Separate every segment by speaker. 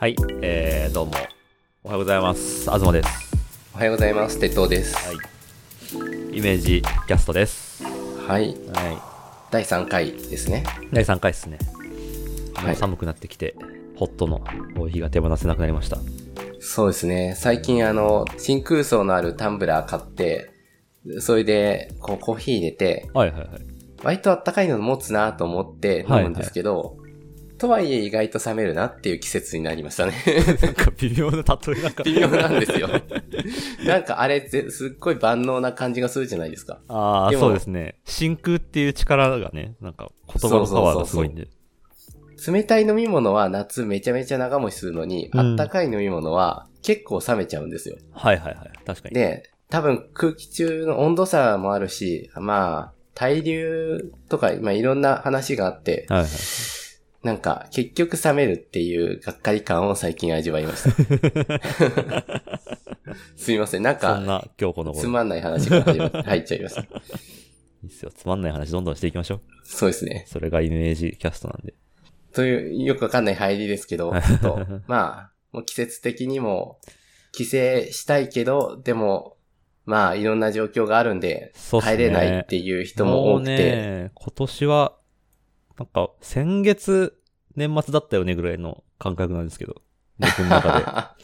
Speaker 1: はい、えー、どうも。おはようございます。東です。
Speaker 2: おはようございます。鉄塔です。
Speaker 1: はい。イメージキャストです。
Speaker 2: はい。
Speaker 1: は
Speaker 2: 第3回ですね。
Speaker 1: い。第3回ですね。
Speaker 2: はい
Speaker 1: 寒くなってきて、ホットのコーヒーが手放せなくなりました。
Speaker 2: そうですね。最近あの、真空層のあるタンブラー買って、それで、こう、コーヒー入れて、
Speaker 1: はいはいはい。
Speaker 2: 割とあったかいの持つなと思って飲むんですけど、とはいえ意外と冷めるなっていう季節になりましたね。
Speaker 1: なんか微妙な例えなんか。
Speaker 2: 微妙なんですよ。なんかあれぜ、すっごい万能な感じがするじゃないですか。
Speaker 1: ああ、そうですね。真空っていう力がね、なんか言葉のパワーがすごいんで。
Speaker 2: 冷たい飲み物は夏めちゃめちゃ長持ちするのに、
Speaker 1: うん
Speaker 2: あったかい飲み物は結構冷めちゃうんですよ。
Speaker 1: はいはいはい。確かに。
Speaker 2: で、多分空気中の温度差もあるし、まあ、対流とか、まあいろんな話があって、
Speaker 1: はいはい。
Speaker 2: なんか結局冷めるっていうがっかり感を最近味わいました。すいません、なんか、
Speaker 1: そんな今日この頃。
Speaker 2: つまんない話が 入っちゃいました。
Speaker 1: いいっすよ。つまんない話どんどんしていきましょう。
Speaker 2: そうですね。
Speaker 1: それがイメージキャストなんで。
Speaker 2: という、よくわかんない入りですけど、ちょっと、まあ、もう季節的にも、帰省したいけど、でも、まあ、いろんな状況があるんで、帰れないっていう人も多く
Speaker 1: う
Speaker 2: て、
Speaker 1: ね、今年は、なんか、先月、年末だったよねぐらいの感覚なんですけど。僕の中で。なんか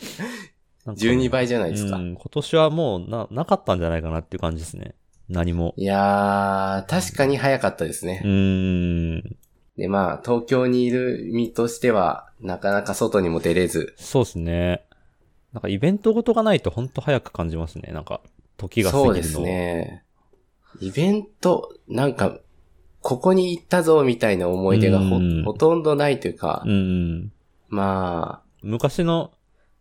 Speaker 1: ね
Speaker 2: 12倍じゃないですか。
Speaker 1: うん、今年はもうな、なかったんじゃないかなっていう感じですね。何も。
Speaker 2: いやー、確かに早かったですね
Speaker 1: う。ーん。
Speaker 2: で、まあ、東京にいる身としては、なかなか外にも出れず、
Speaker 1: そうですね。なんかイベントごとがないとほんと早く感じますね。なんか、時が過ぎるの。
Speaker 2: そうですね。イベント、なんか、ここに行ったぞみたいな思い出がほ
Speaker 1: うん
Speaker 2: ほとんどないというか、
Speaker 1: うん。
Speaker 2: まあ、
Speaker 1: 昔の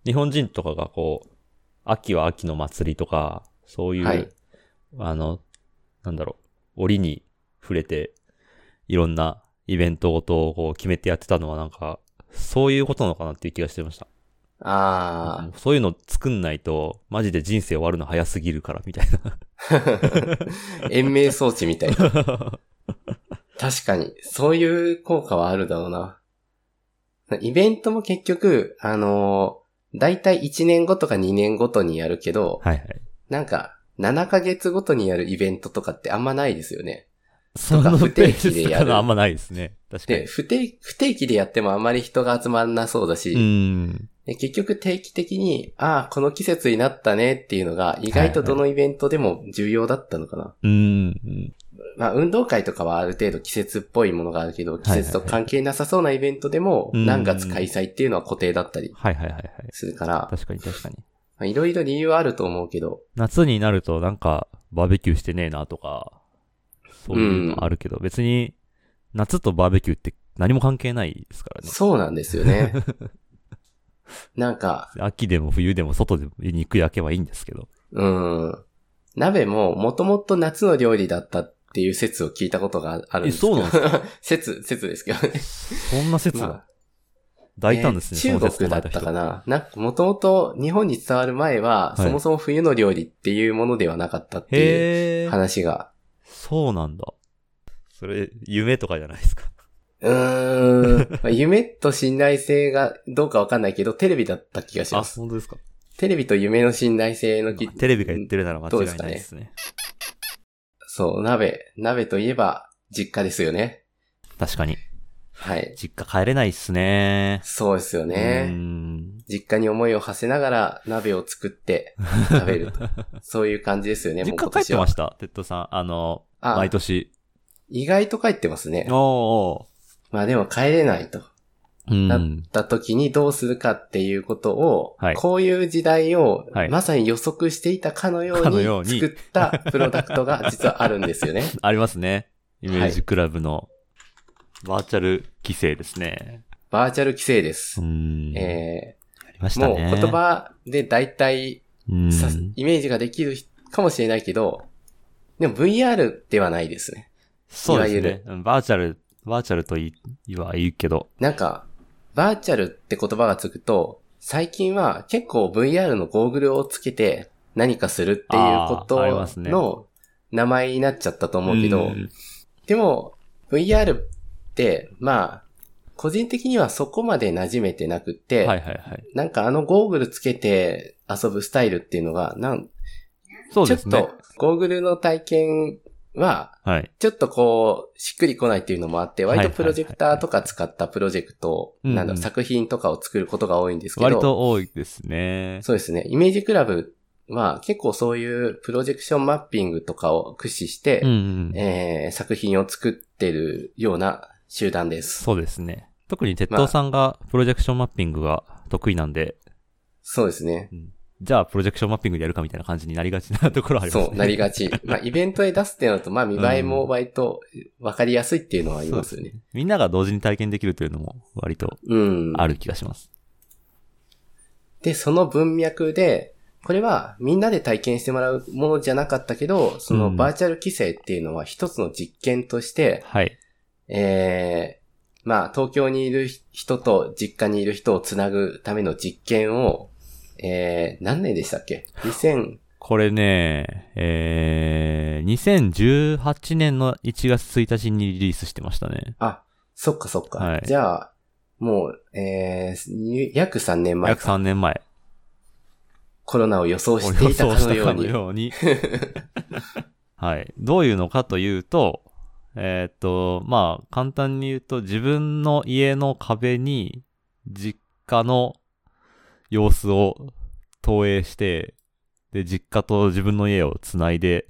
Speaker 1: 日本人とかがこう、秋は秋の祭りとか、そういう、
Speaker 2: はい
Speaker 1: あの、なんだろう、折に触れて、いろんなイベントごとをこう決めてやってたのはなんか、そういうことなのかなっていう気がしてました。
Speaker 2: あ
Speaker 1: そういうの作んないと、マジで人生終わるの早すぎるから、みたいな。
Speaker 2: ー、延命装置みたいな。確かに、そういう効果はあるだろうな。イベントも結局、あのー、だいたい1年後とか2年ごとにやるけど、
Speaker 1: はいはい。
Speaker 2: なんか、7ヶ月ごとにやるイベントとかってあんまないですよね。
Speaker 1: その
Speaker 2: 不定期でやる
Speaker 1: あんまないですね。確かに
Speaker 2: で、。不定不定期でやってもあんまり人が集まらなそうだし、
Speaker 1: うん。
Speaker 2: で結局定期的に、ああ、この季節になったねっていうのが、意外とどのイベントでも重要だったのかな。
Speaker 1: うん。
Speaker 2: まあ、運動会とかはある程度季節っぽいものがあるけど、季節と関係なさそうなイベントでも、
Speaker 1: うん
Speaker 2: 何月開催っていうのは固定だったり
Speaker 1: はいはいはいはい。
Speaker 2: するから、
Speaker 1: 確かに確かに。
Speaker 2: まあいろいろ理由はあると思うけど、
Speaker 1: 夏になるとなんかバーベキューしてねえなとか、そういうのあるけど、別に夏とバーベキューって何も関係ないですからね。
Speaker 2: そうなんですよね。なんか、
Speaker 1: 秋でも冬でも外で肉焼けばいいんですけど。
Speaker 2: うん。鍋ももともと夏の料理だったっていう説を聞いたことがあるんですけど。
Speaker 1: えそうなん
Speaker 2: 説、説ですけどね。
Speaker 1: そんな説が
Speaker 2: まあ
Speaker 1: 大胆ですね、
Speaker 2: えー中国だったかななんかもともと日本に伝わる前は、
Speaker 1: はい
Speaker 2: そもそも冬の料理っていうものではなかったって
Speaker 1: 人。
Speaker 2: いう。話が。
Speaker 1: そうなんだ。それ、夢とかじゃないですか？
Speaker 2: うーん。まあ夢と信頼性がどうかわかんないけど、テレビだった気がし
Speaker 1: あ、
Speaker 2: ます。
Speaker 1: 本当ですか？
Speaker 2: テレビと夢の信頼性のき、
Speaker 1: テレビが言ってるなら間違いないですね？
Speaker 2: そう、鍋。鍋といえば、実家ですよね。
Speaker 1: 確かに。
Speaker 2: はい。
Speaker 1: 実家帰れないっすね。
Speaker 2: そうですよ
Speaker 1: う
Speaker 2: ね。
Speaker 1: ん
Speaker 2: 実家に思いを馳せながら鍋を作って 食べると。そういう感じですよね、もう
Speaker 1: 実家帰ってました？テッドさん。あの、
Speaker 2: あ
Speaker 1: 毎年。
Speaker 2: 意外と帰ってますね。
Speaker 1: おー
Speaker 2: まあでも帰れないと。なった時にどうするかっていうことを、
Speaker 1: はい
Speaker 2: こういう時代を
Speaker 1: はい
Speaker 2: まさに予測していたかのよう
Speaker 1: に
Speaker 2: に作ったプロダクトが実はあるんですよね。
Speaker 1: ありますね。イメージクラブのバーチャル帰省ですね。
Speaker 2: バーチャル帰省です
Speaker 1: う。ん。
Speaker 2: え
Speaker 1: ありまし
Speaker 2: ー、もう。言葉で大体イメージができるかもしれないけど、でも VR ではないですね。
Speaker 1: そうですね。うんバーチャル、バーチャルと言いは言うけど。
Speaker 2: なんか、バーチャルって言葉がつくと、最近は結構 VR のゴーグルをつけて何かするっていうことの名前になっちゃったと思うけど、
Speaker 1: ん
Speaker 2: でも VR って、まあ、個人的にはそこまで馴染めてなくって、
Speaker 1: はいはいはい。
Speaker 2: なんかあのゴーグルつけて遊ぶスタイルっていうのが、なん
Speaker 1: そうですね
Speaker 2: ちょっ。と、ゴーグルの体験は、
Speaker 1: はい。
Speaker 2: ちょっとこう、しっくりこないっていうのもあって、
Speaker 1: はい
Speaker 2: 割とプロジェクターとか使ったプロジェクト、
Speaker 1: うんうん
Speaker 2: なんだろう、作品とかを作ることが多いんですけど、
Speaker 1: 割と多いですね。
Speaker 2: そうですね。イメージクラブは結構そういうプロジェクションマッピングとかを駆使して、
Speaker 1: うんうん。
Speaker 2: えー作品を作ってるような集団です。
Speaker 1: そうですね。特に鉄道さんがプロジェクションマッピングが得意なんで、
Speaker 2: そうですね。
Speaker 1: じゃあプロジェクションマッピングでやるかみたいな感じになりがちなところはありますね。
Speaker 2: そう、なりがち。まあ、イベントで出すっていうのと、まあ、見栄えも割と分かりやすいっていうのはありますよね。
Speaker 1: みんなが同時に体験できるというのも割と
Speaker 2: うん。
Speaker 1: ある気がします。
Speaker 2: で、その文脈で、これはみんなで体験してもらうものじゃなかったけど、その
Speaker 1: うん
Speaker 2: バーチャル規制っていうのは一つの実験として、
Speaker 1: はい。
Speaker 2: えー、まあ、東京にいる人と実家にいる人をつなぐための実験を、えー、何年でしたっけ ?2000、
Speaker 1: これね、えー、2018年の1月1日にリリースしてましたね。
Speaker 2: あ、そっかそっか。
Speaker 1: はい
Speaker 2: じゃあ、もう、えー、約3年前
Speaker 1: 約
Speaker 2: か
Speaker 1: 3年前。
Speaker 2: コロナを予想していたかのように。
Speaker 1: ように はい。どういうのかというと、えーっと、まあ、簡単に言うと、自分の家の壁に、実家の様子を投影して、で、実家と自分の家をつないで、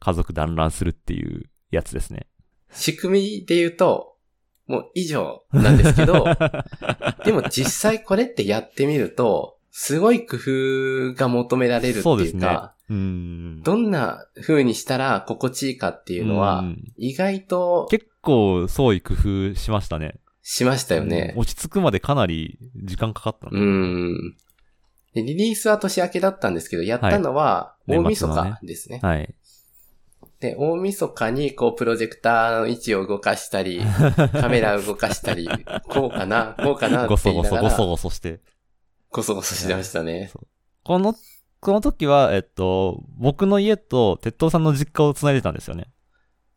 Speaker 1: 家族団らんするっていうやつですね。
Speaker 2: 仕組みで言うと、もう以上なんですけど、でも実際これってやってみると、すごい工夫が求められるって
Speaker 1: そうですね
Speaker 2: いうか、。
Speaker 1: うーん。
Speaker 2: どんな風にしたら心地いいかっていうのは
Speaker 1: う、ん
Speaker 2: 意外と
Speaker 1: 結構創意工夫しましたね。
Speaker 2: しましたよね
Speaker 1: うん。落ち着くまでかなり時間かかったの
Speaker 2: うん。でリリースは年明けだったんですけど、やったのは
Speaker 1: はい
Speaker 2: 大晦
Speaker 1: 年末のね
Speaker 2: 日ですね。
Speaker 1: はい。
Speaker 2: で、大晦日にこうプロジェクターの位置を動かしたり、カメラを動かしたり、こうかな、こうかなって
Speaker 1: ごそご
Speaker 2: 言いながら、
Speaker 1: そごそごそして。
Speaker 2: ごそごそしてましたね。
Speaker 1: この、この時は、えっと、僕の家と鉄道さんの実家を繋いでたんですよね。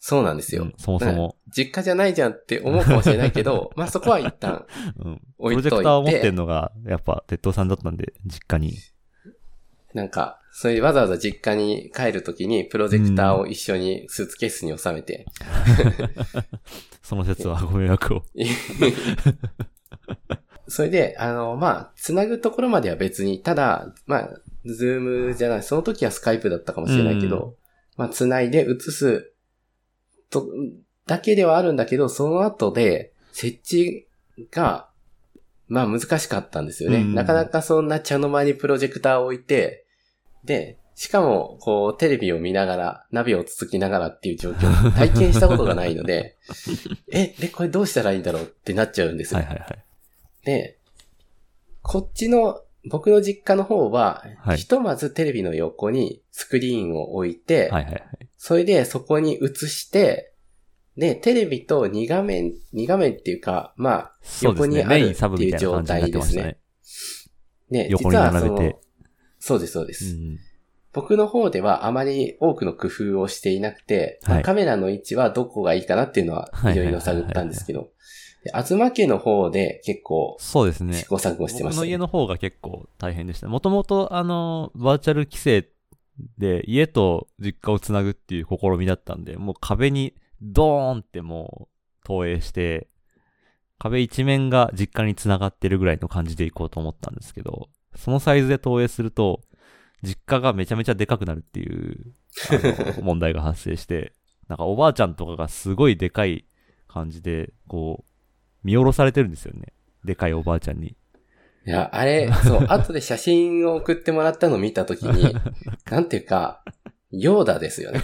Speaker 2: そうなんですよ。
Speaker 1: うんそもそも。
Speaker 2: 実家じゃないじゃんって思うかもしれないけど、まあそこは一旦
Speaker 1: うん。プ
Speaker 2: 置いといて。
Speaker 1: ロジェクターを持ってんのが、やっぱ鉄道さんだったんで、実家に。
Speaker 2: なんか、それでわざわざ実家に帰るときにプロジェクターを一緒にスーツケースに収めて、
Speaker 1: その節はご迷惑を。
Speaker 2: それで、あの、まあ、つなぐところまでは別に、ただ、まあ、ズームじゃない、その時はスカイプだったかもしれないけど、まあ、つないで映すと、だけではあるんだけど、その後で、設置が、まあ難しかったんですよね。
Speaker 1: うん
Speaker 2: なかなかそんな茶の間にプロジェクターを置いて、で、しかも、こう、テレビを見ながら、ナビをつつきながらっていう状況を 体験したことがないので、え、で、これどうしたらいいんだろうってなっちゃうんですよ。
Speaker 1: はいはいはい。
Speaker 2: で、こっちの、僕の実家の方は、
Speaker 1: はい
Speaker 2: ひとまずテレビの横にスクリーンを置いて、
Speaker 1: はいはいはい。
Speaker 2: それでそこに映して、で、テレビと2画面、2画面っていうか、まあ。横にある
Speaker 1: メインサブみたいな感じになってましたね。
Speaker 2: ね、
Speaker 1: 横に
Speaker 2: 実はその
Speaker 1: 並べて。
Speaker 2: そうです、そうで
Speaker 1: う
Speaker 2: す、
Speaker 1: ん。
Speaker 2: 僕の方ではあまり多くの工夫をしていなくて、まあ
Speaker 1: はい
Speaker 2: カメラの位置はどこがいいかなっていうのは
Speaker 1: はい
Speaker 2: いろいろ探ったんですけど、で東家の方で結構
Speaker 1: そうですね
Speaker 2: 試。行錯誤してました、ね。
Speaker 1: 僕の家の方が結構大変でした。もともと、あの、バーチャル規制で家と実家をつなぐっていう試みだったんで、もう壁にドーンってもう投影して、壁一面が実家につながってるぐらいの感じでいこうと思ったんですけど、そのサイズで投影すると、実家がめちゃめちゃでかくなるっていう、問題が発生して、なんかおばあちゃんとかがすごいでかい感じで、こう、見下ろされてるんですよね。でかいおばあちゃんに。
Speaker 2: いや、あれ、そう、後で写真を送ってもらったのを見たときに、なんていうか、ヨーダですよね。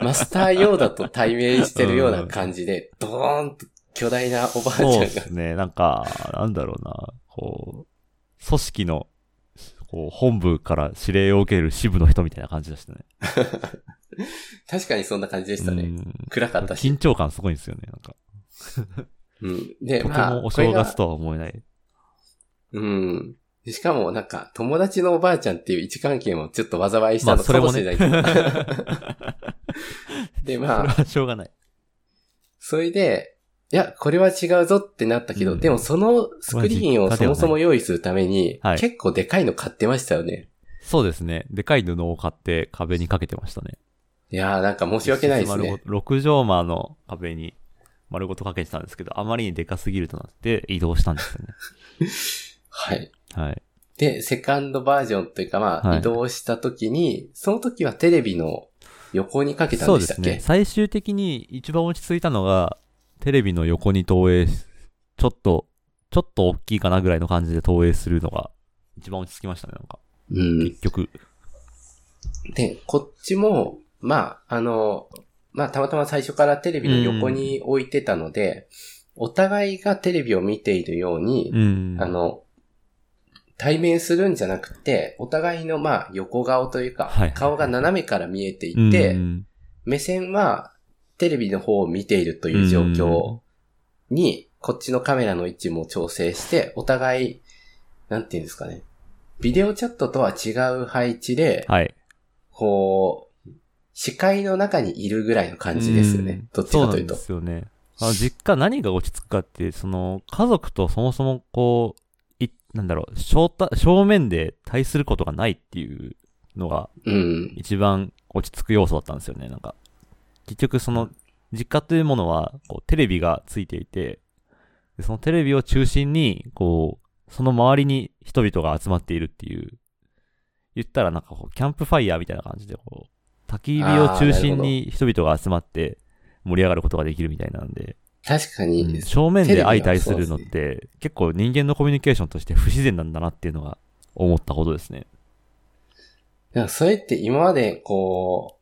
Speaker 2: マスターヨーダと対面してるような感じで、ドーンと巨大なおばあちゃんが
Speaker 1: そうですね。なんか、なんだろうな。こう、組織の、こう、本部から指令を受ける支部の人みたいな感じでしたね。
Speaker 2: 確かにそんな感じでしたね。
Speaker 1: うん
Speaker 2: 暗かったし。
Speaker 1: 緊張感すごいんですよね。なんか、
Speaker 2: うん。で、
Speaker 1: とて
Speaker 2: まあ、
Speaker 1: もお正月とは思えない。
Speaker 2: うん。しかもなんか、友達のおばあちゃんっていう位置関係もちょっと災いしたの
Speaker 1: まあそれも
Speaker 2: かもしれ
Speaker 1: ね
Speaker 2: ないけど。で、
Speaker 1: それ
Speaker 2: まあ、
Speaker 1: はしょうがない。
Speaker 2: それで、いや、これは違うぞってなったけど、
Speaker 1: うん
Speaker 2: でもそのスクリーンをそもそも用意するために、
Speaker 1: はい
Speaker 2: 結構でかいの買ってましたよね。
Speaker 1: そうですね。でかい布を買って壁にかけてましたね。
Speaker 2: いやーなんか申し訳ないですね。
Speaker 1: 丸ごと6畳間の壁に丸ごとかけてたんですけど、あまりにでかすぎるとなって移動したんですよね。
Speaker 2: はい。
Speaker 1: はい。
Speaker 2: で、セカンドバージョンというかまあ、
Speaker 1: はい
Speaker 2: 移動した時に、その時はテレビの横にかけたん
Speaker 1: そう
Speaker 2: でしたっけ？
Speaker 1: ですね。最終的に一番落ち着いたのが、テレビの横に投影し、ちょっと、ちょっと大きいかなぐらいの感じで投影するのが、一番落ち着きましたね、なんか。
Speaker 2: うん。
Speaker 1: 結局。
Speaker 2: で、こっちも、まあ、あの、まあ、たまたま最初からテレビの横に置いてたので、お互いがテレビを見ているように、
Speaker 1: うん。
Speaker 2: あの、対面するんじゃなくて、お互いのまあ横顔というか、顔が斜めから見えて
Speaker 1: うん、
Speaker 2: いて、
Speaker 1: うん
Speaker 2: 目線はテレビの方を見ているという状況に、こっちのカメラの位置も調整して、お互い、なんていうんですかね。ビデオチャットとは違う配置で、
Speaker 1: はい。
Speaker 2: こう、視界の中にいるぐらいの感じですよね。
Speaker 1: うん
Speaker 2: どっちかというと
Speaker 1: そうで。すよね。あの実家何が落ち着くかって、その、家族とそもそもこう、い、なんだろう、正た正面で対することがないっていうのが
Speaker 2: うん。
Speaker 1: 一番落ち着く要素だったんですよね、なんか。結局その、実家というものは、こう、テレビがついていて、でそのテレビを中心に、こう、その周りに人々が集まっているっていう、言ったらなんかこう、キャンプファイヤーみたいな感じで、こう、焚き火を中心に人々が集まって盛り上がることができるみたいなんで、
Speaker 2: 確かに、
Speaker 1: うん正面で相対するのって、結構人間のコミュニケーションとして不自然なんだなっていうのが思ったことですね。
Speaker 2: なんかそれって今までこう、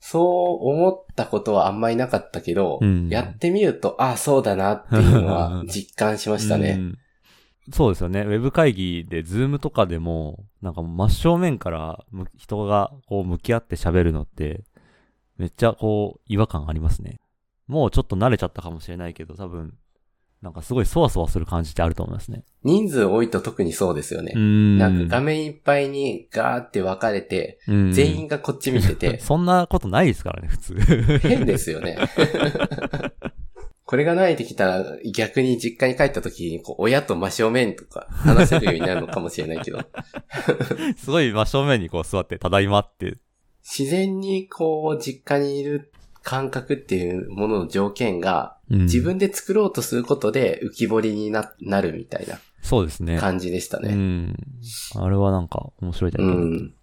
Speaker 2: そう思ったことはあんまりなかったけど、
Speaker 1: うん
Speaker 2: やってみると、ああ、そうだなっていうのは 実感しましたね。
Speaker 1: うんそうですよね。ウェブ会議で、ズームとかでも、なんか真正面からむ人がこう向き合って喋るのって、めっちゃこう違和感ありますね。もうちょっと慣れちゃったかもしれないけど、多分、なんかすごいそわそわする感じってあると思いますね。
Speaker 2: 人数多いと特にそうですよね。
Speaker 1: ん
Speaker 2: なんか画面いっぱいにガーって分かれて、
Speaker 1: うん
Speaker 2: 全員がこっち見てて、
Speaker 1: そんなことないですからね、普通。
Speaker 2: 変ですよね。これが慣れてきたら逆に実家に帰った時にこう親と真正面とか話せるようになるのかもしれないけど、
Speaker 1: すごい真正面にこう座って、ただいまって。
Speaker 2: 自然にこう実家にいる感覚っていうものの条件が
Speaker 1: うん
Speaker 2: 自分で作ろうとすることで浮き彫りにななるみたいな
Speaker 1: そうですね。
Speaker 2: 感じでした
Speaker 1: う
Speaker 2: ね。
Speaker 1: ん。あれはなんか面白い体
Speaker 2: う
Speaker 1: 験
Speaker 2: ん。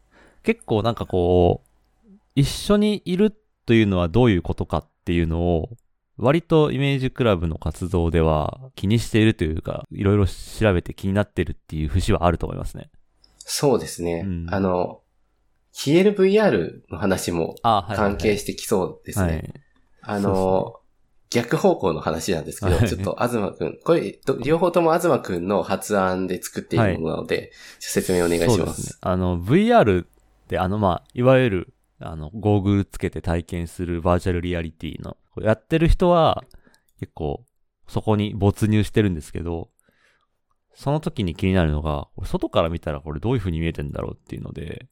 Speaker 1: 結構なんかこう、一緒にいるというのはどういうことかっていうのを、割とイメージクラブの活動では気にしているというか、いろいろ調べて気になってるっていう節はあると思いますね。
Speaker 2: そうですね。
Speaker 1: うん
Speaker 2: あの、消える VR の話も
Speaker 1: あはい
Speaker 2: 関係してきそうですね。
Speaker 1: はい。
Speaker 2: あの、逆方向の話なんですけど、
Speaker 1: はい
Speaker 2: ちょっと東くん、これ、ど両方とも東くんの発案で作っているものなので、ちょっと説明お願いしま。
Speaker 1: すすね。あの、VR ってあの、まあ、いわゆる、あの、ゴーグルつけて体験するバーチャルリアリティの、やってる人は、結構、そこに没入してるんですけど、その時に気になるのが、外から見たらこれどういう風に見えてんだろうっていうので、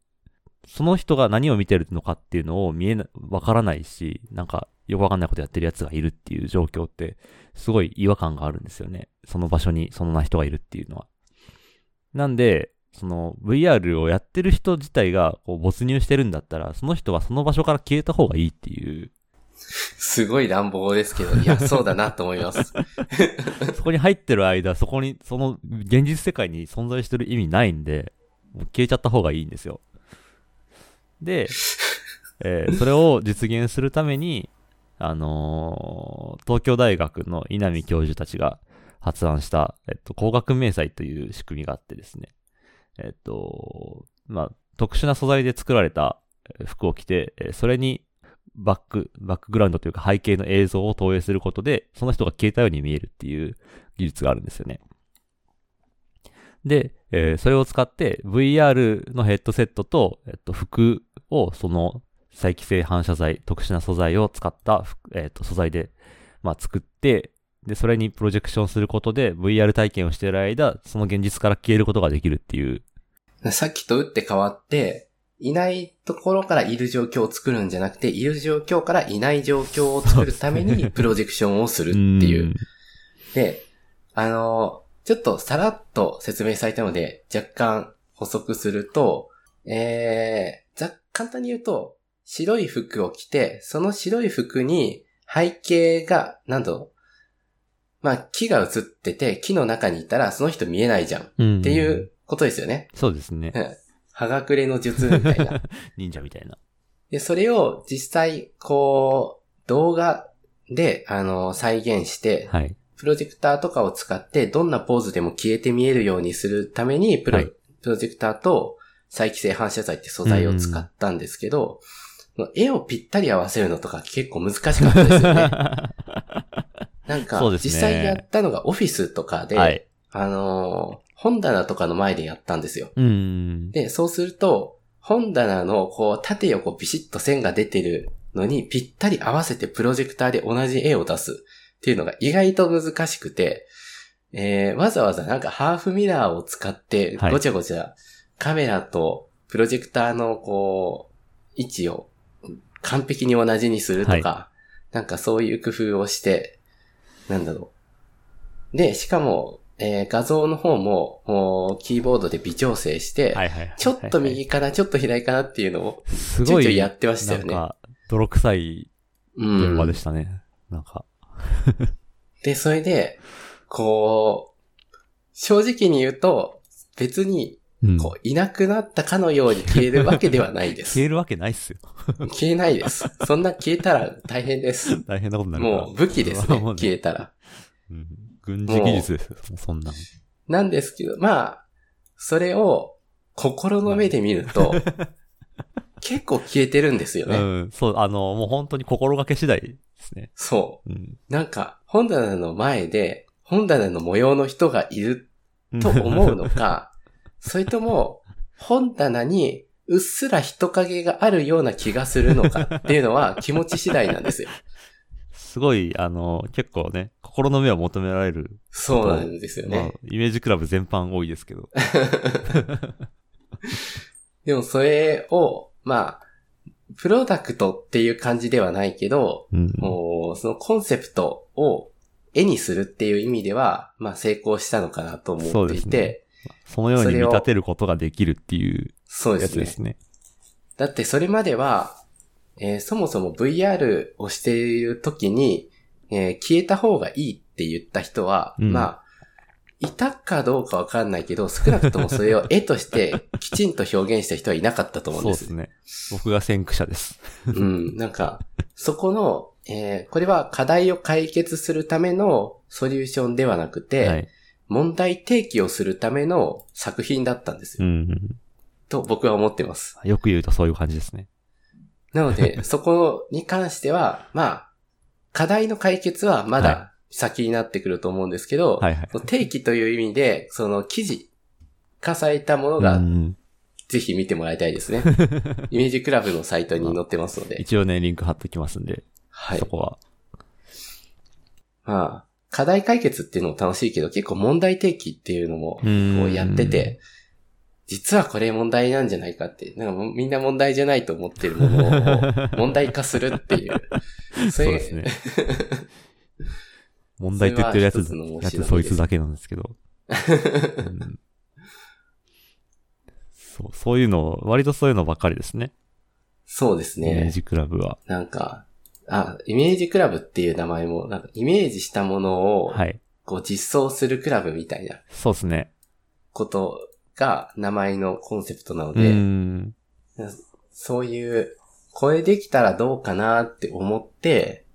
Speaker 1: その人が何を見てるのかっていうのを見えな、わからないし、なんか、よくわかんないことやってる奴がいるっていう状況って、すごい違和感があるんですよね。その場所にそんな人がいるっていうのは。なんで、その VR をやってる人自体がこう没入してるんだったら、その人はその場所から消えた方がいいっていう、
Speaker 2: すごい乱暴ですけど、いや、そうだなと思います。
Speaker 1: そこに入ってる間、そこに、その現実世界に存在してる意味ないんで、もう消えちゃった方がいいんですよ。で、えーそれを実現するために、あのー東京大学の稲見教授たちが発案した、えっと、工学迷彩という仕組みがあってですね。えっと、まあ、特殊な素材で作られた服を着て、それにバック、バックグラウンドというか背景の映像を投影することで、その人が消えたように見えるっていう技術があるんですよね。で、えーそれを使って VR のヘッドセットと、えっと、服をその再帰性反射材、特殊な素材を使った服、えっと、素材で、まあ、作って、で、それにプロジェクションすることで VR 体験をしている間、その現実から消えることができるっていう。
Speaker 2: さっきと打って変わって、いないところからいる状況を作るんじゃなくて、いる状況からいない状況を作るためにプロジェクションをするっていう。で、あの、ちょっとさらっと説明されたので、若干補足すると、えー、ざ簡単に言うと、白い服を着て、その白い服に背景が、なんだろう、まあ木が映ってて、木の中にいたらその人見えないじゃん。
Speaker 1: うん。
Speaker 2: っていうことですよね。
Speaker 1: そうですね。
Speaker 2: はがくれの術みたいな。
Speaker 1: 忍者みたいな。
Speaker 2: で、それを実際、こう、動画で、あの、再現して、
Speaker 1: はい。
Speaker 2: プロジェクターとかを使って、どんなポーズでも消えて見えるようにするために、プロ、
Speaker 1: はい
Speaker 2: プロジェクターと再帰性反射材って素材を使ったんですけど、絵をぴったり合わせるのとか結構難しかったですよね。なんか、実際やったのがオフィスとかで、
Speaker 1: はい。
Speaker 2: あのー本棚とかの前でやったんですよ。
Speaker 1: うん。
Speaker 2: で、そうすると、本棚のこう縦横ビシッと線が出てるのにぴったり合わせてプロジェクターで同じ絵を出すっていうのが意外と難しくて、えー、わざわざなんかハーフミラーを使って
Speaker 1: はい
Speaker 2: ごちゃごちゃカメラとプロジェクターのこう、位置を完璧に同じにするとか、なんかそういう工夫をして、なんだろう。で、しかも、えー画像の方も、もうキーボードで微調整して、
Speaker 1: はいはいはい。
Speaker 2: ちょっと右かな、ちょっと左かなっていうのを、
Speaker 1: すごい、
Speaker 2: ちょいやってましたよね
Speaker 1: なんか、泥臭い
Speaker 2: うん。
Speaker 1: 現場でしたね。なんか。
Speaker 2: で、それで、こう、正直に言うと、別に、
Speaker 1: うん。
Speaker 2: こう、いなくなったかのように消えるわけではないです
Speaker 1: 消。えるわけないっすよ。
Speaker 2: 消えないです。そんな消えたら大変です。
Speaker 1: 大変なことになる。
Speaker 2: もう武器ですね 消えたら。
Speaker 1: うん軍事技術ですそんなん。
Speaker 2: なんですけど、まあ、それを心の目で見ると、結構消えてるんですよね。
Speaker 1: うん、そう、あの、もう本当に心がけ次第ですね。
Speaker 2: そう。
Speaker 1: うん。
Speaker 2: なんか、本棚の前で、本棚の模様の人がいると思うのか、それとも、本棚にうっすら人影があるような気がするのかっていうのは 気持ち次第なんですよ。
Speaker 1: すごい、あの、結構ね、心の目を求められる。
Speaker 2: そうなんですよ
Speaker 1: まあ
Speaker 2: ね。、
Speaker 1: イメージクラブ全般多いですけど。
Speaker 2: でもそれを、まあ、プロダクトっていう感じではないけど、
Speaker 1: うん。
Speaker 2: もうそのコンセプトを絵にするっていう意味では、まあ成功したのかなと思っていて、
Speaker 1: そのように見立てることができるっていう
Speaker 2: そうですね
Speaker 1: やつで。すね。
Speaker 2: だってそれまでは、えーそもそも VR をしている時に、えー消えた方がいいって言った人は、
Speaker 1: うん
Speaker 2: まあ、いたかどうかわかんないけど、少なくともそれを絵として きちんと表現した人はいなかったと思うんで。
Speaker 1: そうですすね。僕が先駆者です。
Speaker 2: うん。なんか、そこの、えーこれは課題を解決するためのソリューションではなくて、
Speaker 1: はい。
Speaker 2: 問題提起をするための作品だったんですよ。
Speaker 1: うん。
Speaker 2: と僕は思ってます。
Speaker 1: よく言うとそういう感じですね。
Speaker 2: なので、そこに関しては、まあ、課題の解決はま
Speaker 1: は
Speaker 2: だ先になってくると思うんですけど、
Speaker 1: はいはい。
Speaker 2: 定期という意味で、その記事化されたものが
Speaker 1: うん
Speaker 2: ぜひ見てもらいたいですね。イメージクラブのサイトに載ってますので。
Speaker 1: 一応ね、リンク貼っときますんで、
Speaker 2: はい
Speaker 1: そ。こは。
Speaker 2: まあ、課題解決っていうのも楽しいけど、結構問題提起っていうのも、こ
Speaker 1: う
Speaker 2: やってて、実はこれ問題なんじゃないかって、なんかみんな問題じゃないと思ってるものを 問題化するっていう。そ
Speaker 1: うですね。問題って言ってるやつ、やつそいつだけなんですけど。うんそう、そういうの、割とそういうのばっかりですね。
Speaker 2: そうですね。
Speaker 1: イメージクラブは。
Speaker 2: なんか、あ、イメージクラブっていう名前も、なんかイメージしたものを、
Speaker 1: はい。
Speaker 2: こう実装するクラブみたいな
Speaker 1: そうですね。
Speaker 2: ことが名前のコンセプトなの
Speaker 1: う
Speaker 2: で、
Speaker 1: ん。
Speaker 2: そういう、これできたらどうかなって思って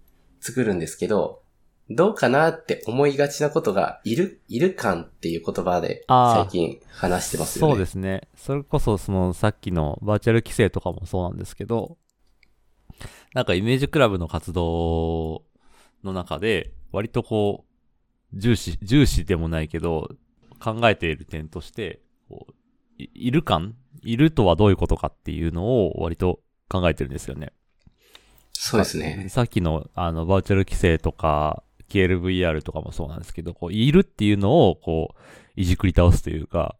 Speaker 2: 作るんですけど、どうかなって思いがちなことが、いる、いる感っていう言葉で最近話してますよね。
Speaker 1: そうですね。それこそ、その、さっきのバーチャル規制とかもそうなんですけど、なんかイメージクラブの活動の中で、割とこう、重視、重視でもないけど、考えている点として、こういいる感？いるとはどういうことかっていうのを割と考えてるんですよね。
Speaker 2: そうですね。
Speaker 1: さっきの、あの、バーチャル規制とか、KLVR とかもそうなんですけど、こう、いるっていうのを、こう、いじくり倒すというか、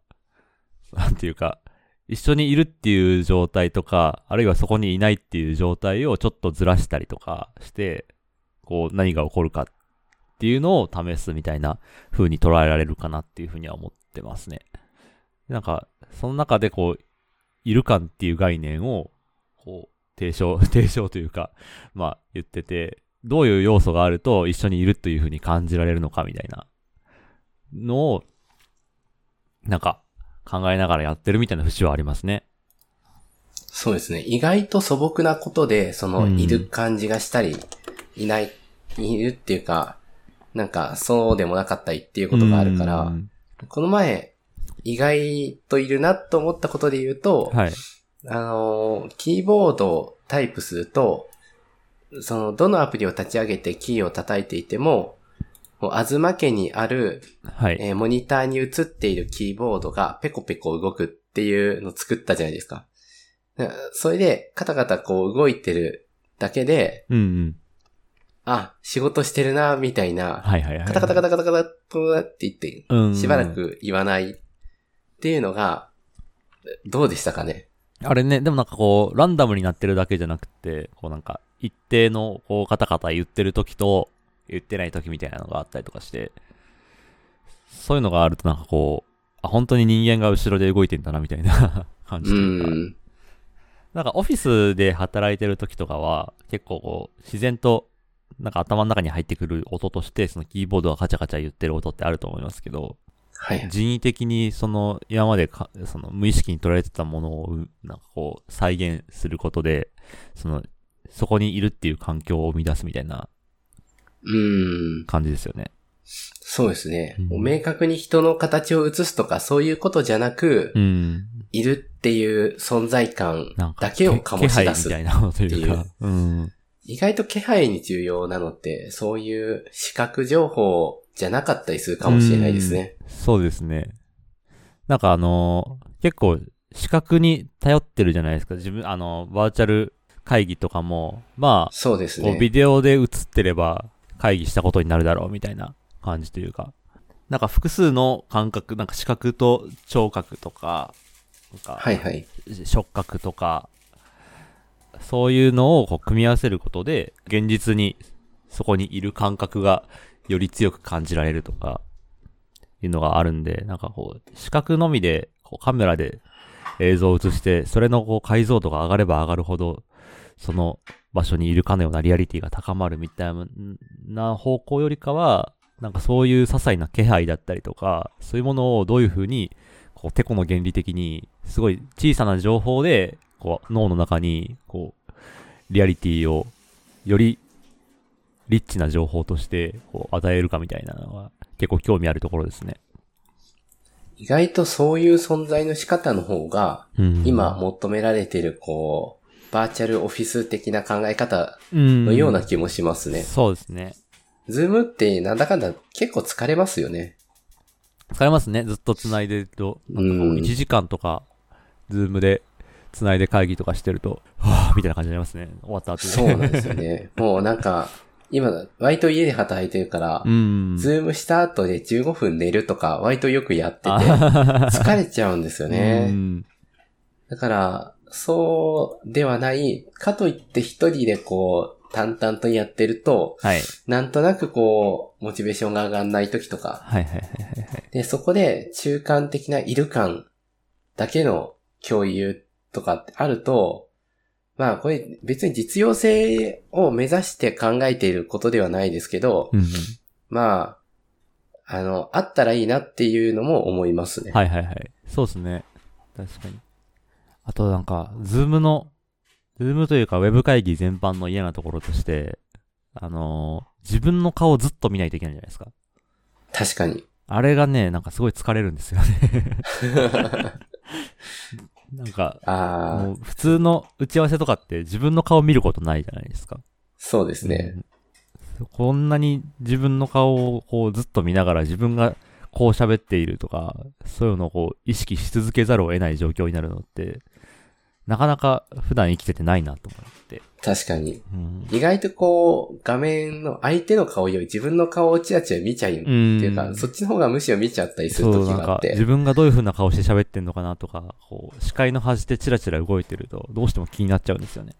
Speaker 1: なんていうか、一緒にいるっていう状態とか、あるいはそこにいないっていう状態をちょっとずらしたりとかして、こう何が起こるかっていうのを試すみたいな風に捉えられるかなっていう風には思ってますね。なんか、その中でこう、いる感っていう概念を、こう、提唱、提唱というか、まあ言ってて、どういう要素があると一緒にいるという風に感じられるのかみたいなのを、なんか考えながらやってるみたいな節はありますね。
Speaker 2: そうですね。意外と素朴なことで、その、
Speaker 1: うん
Speaker 2: いる感じがしたり、いない、いるっていうか、なんか、そうでもなかったりっていうことがあるから
Speaker 1: う、ん
Speaker 2: この前、意外といるなと思ったことで言うと、
Speaker 1: はい。
Speaker 2: あのー、キーボードをタイプすると、その、どのアプリを立ち上げてキーを叩いていても、もう、あずま家にある、
Speaker 1: はい。
Speaker 2: えーモニターに映っているキーボードがペコペコ動くっていうのを作ったじゃないですか。それで、カタカタこう動いてるだけで、
Speaker 1: うんうん。
Speaker 2: あ、仕事してるな、みたいな、
Speaker 1: はいはいはい。
Speaker 2: カタカタカタカタカタとって言って、
Speaker 1: うん。
Speaker 2: しばら。く言わないっていうのが、どうでしたかね
Speaker 1: あれね、でもなんかこう、ランダムになってるだけじゃなくて、こうなんか、一定の、こう、カタカタ言ってる時と、言ってない時みたいなのがあったりとかして、そういうのがあるとなんかこう、あ、本当に人間が後ろで動いてんだな、みたいな 感じ
Speaker 2: う
Speaker 1: というか。
Speaker 2: ん。
Speaker 1: なんかオフィスで働いてる時とかは、結構こう、自然と、なんか頭の中に入ってくる音として、そのキーボードがカチャカチャ言ってる音ってあると思いますけど、
Speaker 2: はい。
Speaker 1: 人為的にその今までかその無意識に捉えてたものをうなんかこう再現することで、そのそこにいるっていう環境を生み出すみたいな
Speaker 2: うん。
Speaker 1: 感じですよね。
Speaker 2: そうですね。
Speaker 1: うん
Speaker 2: もう明確に人の形を映すとかそういうことじゃなく、
Speaker 1: うん。
Speaker 2: いるっていう存在感
Speaker 1: なんか
Speaker 2: だけを醸し出す
Speaker 1: 気配みた。いなのというか。うん。
Speaker 2: 意外と気配に重要なのって、そういう視覚情報じゃなかったりするかもしれないですね。
Speaker 1: そうですね。なんかあのー結構視覚に頼ってるじゃないですか。自分、あの、バーチャル会議とかも、まあ、
Speaker 2: そうです
Speaker 1: こうビ
Speaker 2: ね。
Speaker 1: デオで映ってれば会議したことになるだろうみたいな感じというか。なんか複数の感覚、なんか視覚と聴覚とか、なんか
Speaker 2: はいはい。
Speaker 1: 触覚とか、そういうのをこう組み合わせることで、現実にそこにいる感覚がより強く感じられるとか、いうのがあるんで、なんかこう、視覚のみで、こうカメラで映像を映して、それのこう解像度が上がれば上がるほど、その場所にいるかのようなリアリティが高まるみたいな方向よりかは、なんかそういう些細な気配だったりとか、そういうものをどういうふうに、こう、テコの原理的に、すごい小さな情報で、こう、脳の中に、こう、リアリティを、より、リッチな情報として、こう、与えるかみたいなのは、結構興味あるところですね。
Speaker 2: 意外とそういう存在の仕方の方が、
Speaker 1: うん
Speaker 2: 今求められている、こう、バーチャルオフィス的な考え方
Speaker 1: の
Speaker 2: のような気もしますね。
Speaker 1: そうですね。
Speaker 2: ズームってなんだかんだ結構疲れますよね。
Speaker 1: 疲れますね。ずっと繋いでると。なんかこう、
Speaker 2: うん
Speaker 1: 1時間とか、ズームで、繋いで会議とかしてると、はぁ、みたいな感じになりますね。終わった後で。
Speaker 2: そうなんですよね。もうなんか、今、割と家で働いてるから、
Speaker 1: うん。
Speaker 2: ズームした後で15分寝るとか、割とよくやってて、
Speaker 1: あ
Speaker 2: 疲れちゃうんですよ
Speaker 1: う
Speaker 2: ね。
Speaker 1: ん
Speaker 2: だから、そうではない、かといって一人でこう、淡々とやってると、
Speaker 1: はい。
Speaker 2: なんとなくこう、モチベーションが上がんない時とか、
Speaker 1: はいはいはいはいはい。
Speaker 2: で、そこで中間的ないる感だけの共有とかってあると、まあこれ別に実用性を目指して考えていることではないですけど、
Speaker 1: うんうん。
Speaker 2: まあ、あの、あったらいいなっていうのも思いますね。
Speaker 1: はいはいはい。そうですね。確かに。あとなんか、ズームの、ズームというかウェブ会議全般の嫌なところとして、あのー自分の顔をずっと見ないといけないじゃないですか。
Speaker 2: 確かに。
Speaker 1: あれがね、なんかすごい疲れるんですよね。なんか、もう普通の打ち合わせとかって自分の顔見ることないじゃないですか。
Speaker 2: そうですね。
Speaker 1: うんこんなに自分の顔をこうずっと見ながら自分がこう喋っているとか、そういうのをこう意識し続けざるを得ない状況になるのって、なかなか普段生きててないなと思って。
Speaker 2: 確かに。
Speaker 1: うん。
Speaker 2: 意外とこう、画面の相手の顔より自分の顔をチラチラ見ちゃうっていうか、
Speaker 1: うん
Speaker 2: そっちの方がむしろ見ちゃったりする時があっ、て
Speaker 1: 自。分がどういう風な顔して喋ってんのかなとか、こう、視界の端でチラチラ動いてると、どうしても気になっちゃうんですよね。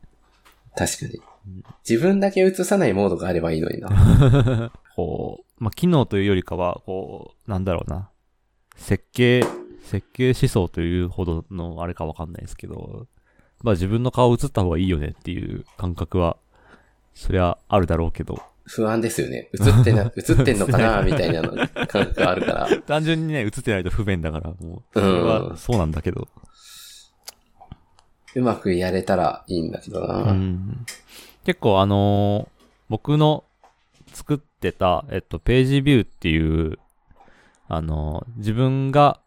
Speaker 2: 確かに
Speaker 1: うん。
Speaker 2: 自分だけ映さないモードがあればいいのにな。
Speaker 1: こう、まあ、機能というよりかは、こう、なんだろうな。設計、設計思想というほどのあれかわかんないですけど、まあ自分の顔映った方がいいよねっていう感覚は、そりゃあるだろうけど、
Speaker 2: 不安ですよね。映ってな、映ってんのかな？みたいなの感覚があるから。
Speaker 1: 単純にね、映ってないと不便だから、もう、それはそうなんだけど。
Speaker 2: うまくやれたらいいんだけどな。
Speaker 1: うん結構あのー僕の作ってた、えっと、ページビューっていう、あのー自分が、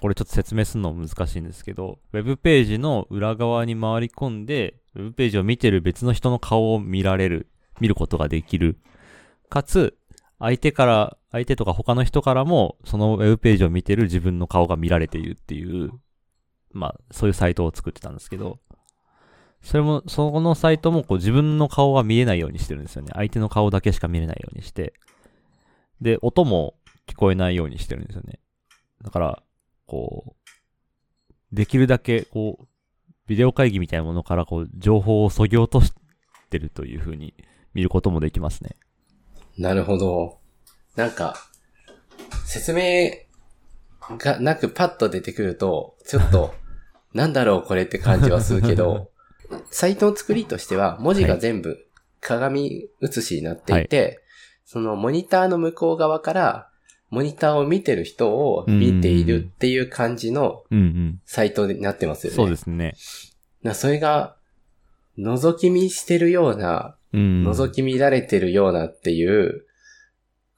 Speaker 1: これちょっと説明するの難しいんですけど、ウェブページの裏側に回り込んで、ウェブページを見てる別の人の顔を見られる、見ることができる。かつ、相手から、相手とか他の人からも、そのウェブページを見てる自分の顔が見られているっていう、まあ、そういうサイトを作ってたんですけど、それも、そこのサイトもこう自分の顔が見えないようにしてるんですよね。相手の顔だけしか見れないようにして。で、音も聞こえないようにしてるんですよね。だから、こう、できるだけ、こう、ビデオ会議みたいなものから、こう、情報を削ぎ落としてるという風に見ることもできますね。
Speaker 2: なるほど。なんか、説明がなくパッと出てくると、ちょっと、なんだろうこれって感じはするけど、サイトの作りとしては、文字が全部鏡写しになっていて、そのモニターの向こう側から、モニターを見てる人を見ているっていう感じの
Speaker 1: うんうん。
Speaker 2: サイトになってますよね。
Speaker 1: そうですね。
Speaker 2: なそれが、覗き見してるような、
Speaker 1: うん。
Speaker 2: 覗き見られてるようなっていう、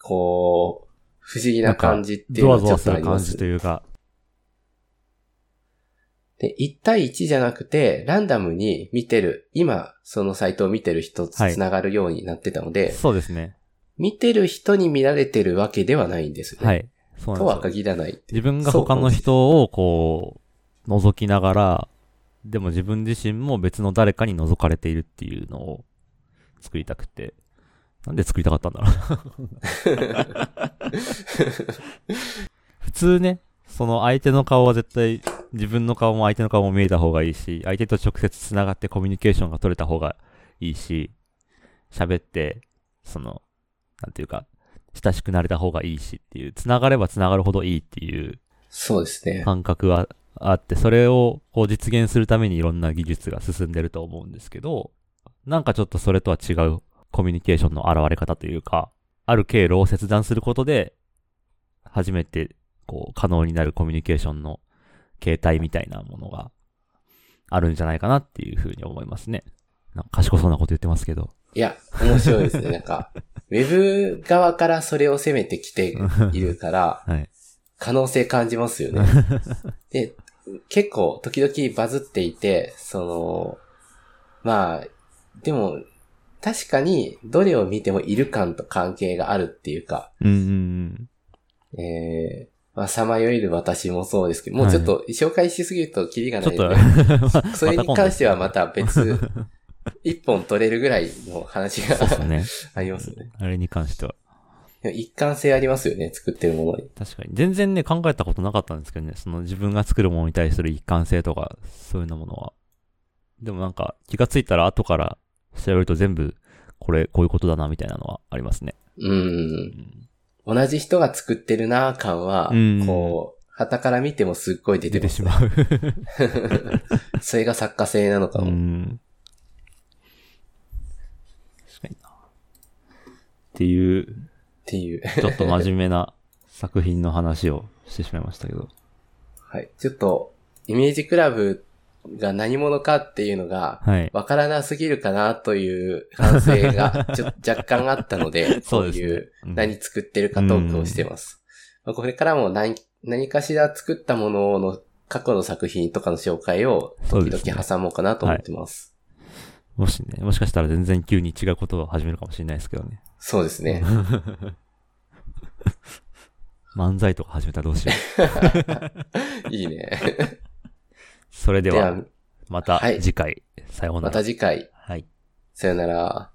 Speaker 2: こう、不思議な感じっていう
Speaker 1: ゾワ
Speaker 2: のはちょっ
Speaker 1: ゾワする感
Speaker 2: とあります
Speaker 1: じというか、
Speaker 2: で、1対1じゃなくて、ランダムに見てる、今、そのサイトを見てる人と
Speaker 1: はい
Speaker 2: 繋がるようになってたので、
Speaker 1: そうですね。
Speaker 2: 見てる人に見られてるわけではないんですよね。
Speaker 1: はい。そうなん
Speaker 2: とは
Speaker 1: ですよ。
Speaker 2: 限らない。
Speaker 1: 自分が他の人をこう、覗きながら、でも自分自身も別の誰かに覗かれているっていうのを作りたくて。なんで作りたかったんだろう。普通ね、その相手の顔は絶対自分の顔も相手の顔も見えた方がいいし、相手と直接繋がってコミュニケーションが取れた方がいいし、喋って、その、なんていうか、親しくなれた方がいいしっていう、繋がれば繋がるほどいいっていう
Speaker 2: そうですね。
Speaker 1: 感覚はあって、それをこう実現するためにいろんな技術が進んでると思うんですけど、なんかちょっとそれとは違うコミュニケーションの現れ方というか、ある経路を切断することで、初めてこう可能になるコミュニケーションの形態みたいなものがあるんじゃないかなっていうふうに思いますね。なんか賢そうなこと言ってますけど。
Speaker 2: いや、面白いですね。なんか、ウェブ側からそれを攻めてきているから、
Speaker 1: はい。
Speaker 2: 可能性感じますよね。で、結構時々バズっていて、その、まあ、でも、確かにどれを見てもいる感と関係があるっていうか、
Speaker 1: うんうんうん。
Speaker 2: えー、まあ、さまよえる私もそうですけど、もうちょっと紹介しすぎるとキリがないので、それに関してはまた別、一本取れるぐらいの話が
Speaker 1: ね。
Speaker 2: ありますよね。
Speaker 1: あれに関しては。
Speaker 2: 一貫性ありますよね、作ってるものに。
Speaker 1: 確かに。全然ね、考えたことなかったんですけどね。その自分が作るものに対する一貫性とか、そういうようなものは。でもなんか、気がついたら後から調べると全部、これ、こういうことだな、みたいなのはありますね。
Speaker 2: う。
Speaker 1: うんん。
Speaker 2: 同じ人が作ってるな感は
Speaker 1: うん、
Speaker 2: こう、旗から見てもすっごい出てます
Speaker 1: 出てしまう。
Speaker 2: それが作家性なのか
Speaker 1: う
Speaker 2: も。
Speaker 1: ん。確かにな。っていう、
Speaker 2: っていう。
Speaker 1: ちょっと真面目な作品の話をしてしまいましたけど。
Speaker 2: はい。ちょっと、イメージクラブが何者かっていうのが、
Speaker 1: はい。
Speaker 2: わからなすぎるかなという反省が ちょ若干あったので、
Speaker 1: そうですね
Speaker 2: こういう
Speaker 1: うん
Speaker 2: 何作ってるかトークをしてます。まあこれからも何何かしら作ったものの過去の作品とかの紹介を時々挟もうかなと思ってます。
Speaker 1: もしね、もしかしたら全然急に違うことを始めるかもしれないですけどね。
Speaker 2: そうですね。
Speaker 1: 漫才とか始めたらどうしよう。
Speaker 2: いいね。
Speaker 1: それ
Speaker 2: では、
Speaker 1: また
Speaker 2: はい
Speaker 1: 次回、さようなら。
Speaker 2: また次回。
Speaker 1: はい。
Speaker 2: さよなら。